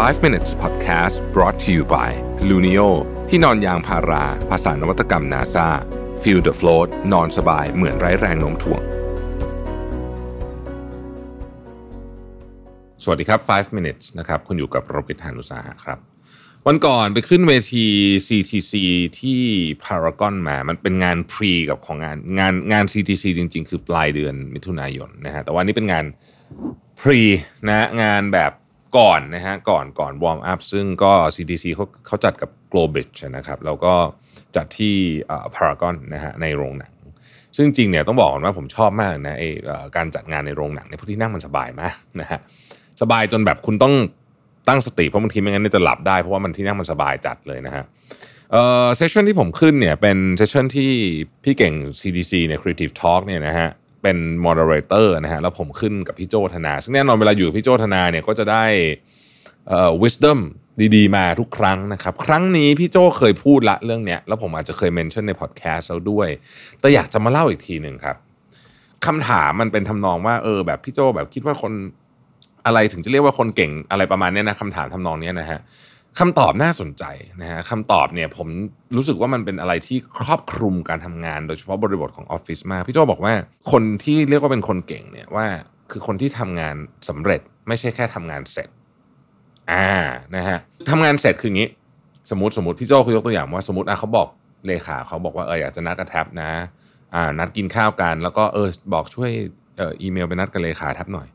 5 minutes podcast brought to you by Luno ที่นอนยางพารา ภาษานวัตกรรม NASA feel the float นอนสบายเหมือนไร้แรงโน้มถ่วง สวัสดีครับ 5 minutes นะครับ คุณอยู่กับโรบิทหานุสาหะครับ วันก่อนไปขึ้นเวที CTC ที่ Paragon มา มันเป็นงานพรีกับของงานงานงาน CTC จริง ๆ คือปลายเดือนมิถุนายนนะฮะ แต่ว่านี่เป็นงานpre นะงานแบบ ก่อนนะฮะก่อนก่อน warm up ซึ่งก็ CTC เขาเขาจัดกับ g l o b i c นะครับแล้วก็จัดที่พารากอนนะฮะในโรงหนัง ซึ่งจริงเนี่ยต้องบอกก่อนว่าผมชอบมากนะไอ้การจัดงานในโรงหนังในพวกที่นั่งมันสบายมากนะฮะสบายจนแบบคุณต้องตั้งสติเพราะบางทีไม่งั้นจะหลับได้เพราะว่ามันที่นั่งมันสบายจัดเลยนะฮะเอ่อ session ที่ผมขึ้นเนี่ยเป็นเซสชันที่พี่เก่ง CDC เนี่ย Creative Talk เนี่ยนะฮะ เป็น moderator นะฮะแล้วผมขึ้นกับพี่โจ้ธนา ซึ่งแน่นอนเวลาอยู่กับพี่โจ้ธนาเนี่ยก็จะได้เอ่อ wisdom ดีๆ มาทุกครั้งนะครับ ครั้งนี้พี่โจ้เคยพูดละเรื่องเนี้ยแล้วผมอาจจะเคย mention ในพอดแคสต์แล้วด้วย แต่อยากจะมาเล่าอีกทีหนึ่งครับคำถามมันเป็นทำนองว่าเออแบบพี่โจ้แบบคิดว่าคนอะไรถึงจะเรียกว่าคนเก่งอะไรประมาณเนี้ยนะคำถามทำนองเนี้ยนะฮะ คำตอบน่าสนใจนะฮะคำตอบเนี่ยผมรู้สึกว่ามันเป็นอะไรที่ครอบคลุมการทำงาน โดยเฉพาะบริบทของออฟฟิศมาก พี่โจ้บอกว่าคนที่เรียกว่าเป็นคนเก่งเนี่ยว่าคือคนที่ทำงานสำเร็จไม่ใช่แค่ทำงานเสร็จอ่านะฮะทำงานเสร็จคืออย่างนี้ สมมติสมมติพี่โจเขายกตัวอย่างว่าสมมติอะเขาบอกเลขาเขาบอกว่าเอออยากจะนัดกับแท็บนะอ่านัดกินข้าวกัน แล้วก็เออบอกช่วยเอออีเมลไปนัดกับเลขาแท็บหน่อย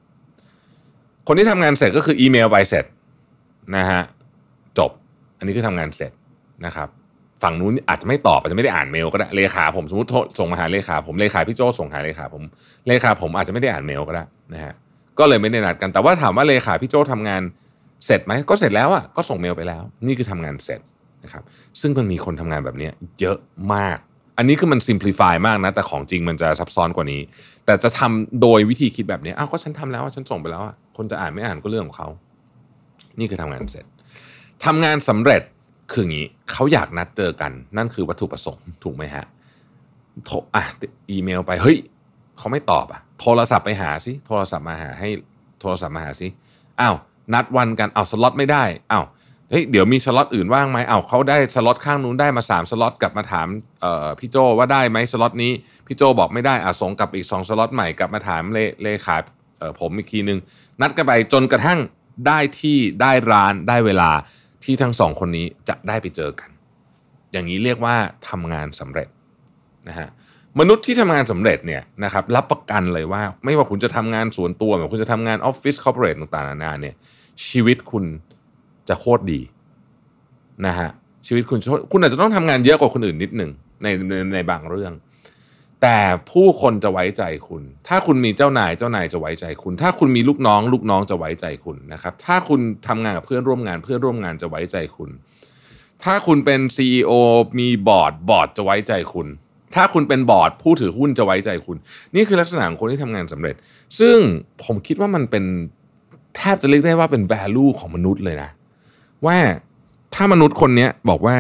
คนที่ทำงานเสร็จก็คืออีเมลไปเสร็จนะฮะ อันนี้คือทำงานเสร็จนะครับฝั่งนู้นอาจจะไม่ตอบอาจจะไม่ได้อ่านเมลก็ได้เลขาผมสมมติส่งมาหาเลขาผมเลขาพี่โจส่งหาเลขาผมเลขาผมอาจจะไม่ได้อ่านเมลก็ได้นะฮะก็เลยไม่ได้นัดกันแต่ว่าถามว่าเลขาพี่โจทำงานเสร็จไหมก็เสร็จแล้วอะก็ส่งเมลไปแล้ว นี่คือทำงานเสร็จนะครับซึ่งมันมีคนทำงานแบบนี้เยอะมาก อันนี้คือมัน simplify มากนะแต่ของจริงมันจะซับซ้อนกว่านี้ แต่จะทำโดยวิธีคิดแบบนี้อ้าวก็ฉันทำแล้วอะฉันส่งไปแล้วอะคนจะอ่านไม่อ่านก็เรื่องของเขานี่คือทำงานเสร็จ ทำงานสำเร็จคืออย่างนี้เขาอยากนัดเจอกัน นั่นคือวัตถุประสงค์ถูกไหมฮะโทรอะอีเมลไปเฮ้ยเขาไม่ตอบอะ โทรศัพท์ไปหาสิโทรศัพท์มาหาให้โทรศัพท์มาหาสิอ้าวนัดวันกันเอาสล็อตไม่ได้อ้าวเฮ้ยเดี๋ยวมีสล็อตอื่นว่างไหมเอาเขาได้สล็อตข้างนู้นได้มา3สล็อตกลับมาถามเอ่อพี่โจ้ว่าได้ไหมสล็อตนี้พี่โจ้บอกไม่ได้อะส่งกลับอีก2สล็อตใหม่กลับมาถามเลเลขาเอ่อผมอีกทีนึง นัดกันไปจนกระทั่งได้ที่ได้ร้านได้เวลา ที่ทั้งสองคนนี้จะได้ไปเจอกัน อย่างนี้เรียกว่าทำงานสำเร็จนะฮะมนุษย์ที่ทำงานสำเร็จเนี่ยนะครับรับประกันเลยว่า ไม่ว่าคุณจะทำงานส่วนตัวหรือคุณจะทำงานออฟฟิศคอร์ปอเรทต่างๆนานาเนี่ยชีวิตคุณจะโคตรดีนะฮะชีวิตคุณคุณอาจจะต้องทำงานเยอะกว่าคนอื่นนิดหนึ่งในในในบางเรื่อง แต่ผู้คนจะไว้ใจคุณ ถ้าคุณมีเจ้านายเจ้านายจะไว้ใจคุณ ถ้าคุณมีลูกน้อง ลูกน้องจะไว้ใจคุณนะครับ ถ้าคุณทำงานกับเพื่อนร่วมงานเพื่อนร่วมงานจะไว้ใจคุณ ถ้าคุณเป็น CEO มีบอร์ดบอร์ดจะไว้ใจคุณ ถ้าคุณเป็นบอร์ดผู้ถือหุ้นจะไว้ใจคุณ นี่คือลักษณะของคนที่ทำงานสำเร็จ ซึ่งผมคิดว่ามันเป็นแทบจะเรียกได้ว่าเป็น value ของมนุษย์เลยนะ ว่าถ้ามนุษย์คนนี้บอกว่า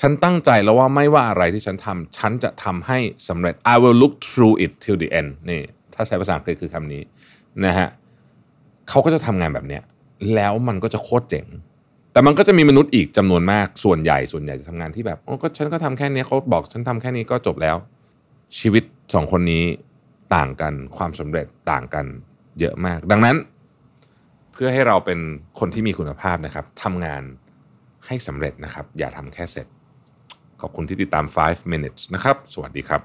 ฉันตั้งใจแล้วว่าไม่ว่าอะไรที่ฉันทำฉันจะทำให้สำเร็จ I will look through it till the end นี่ ถ้าใช้ภาษาอังกฤษคือคำนี้นะฮะเขาก็จะทำงานแบบเนี้ยแล้วมันก็จะโคตรเจ๋ง แต่มันก็จะมีมนุษย์อีกจำนวนมากส่วนใหญ่ส่วนใหญ่จะทำงานที่แบบโอ้ก็ฉันก็ทำแค่นี้เขาบอกฉันทำแค่นี้ก็จบแล้ว ชีวิตสองคนนี้ต่างกันความสำเร็จต่างกันเยอะมาก ดังนั้น เพื่อให้เราเป็นคนที่มีคุณภาพนะครับทำงานให้สำเร็จนะครับ อย่าทำแค่เสร็จ ขอบคุณที่ติดตาม 5 minutes นะครับ สวัสดีครับ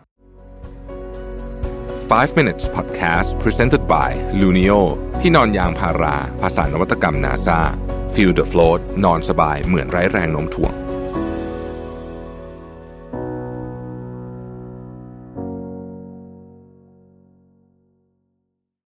5 minutes podcast presented by Luno ที่นอนยางพารา ภาษานวัตกรรม NASA feel the float นอนสบายเหมือนไร้แรงโน้มถ่วง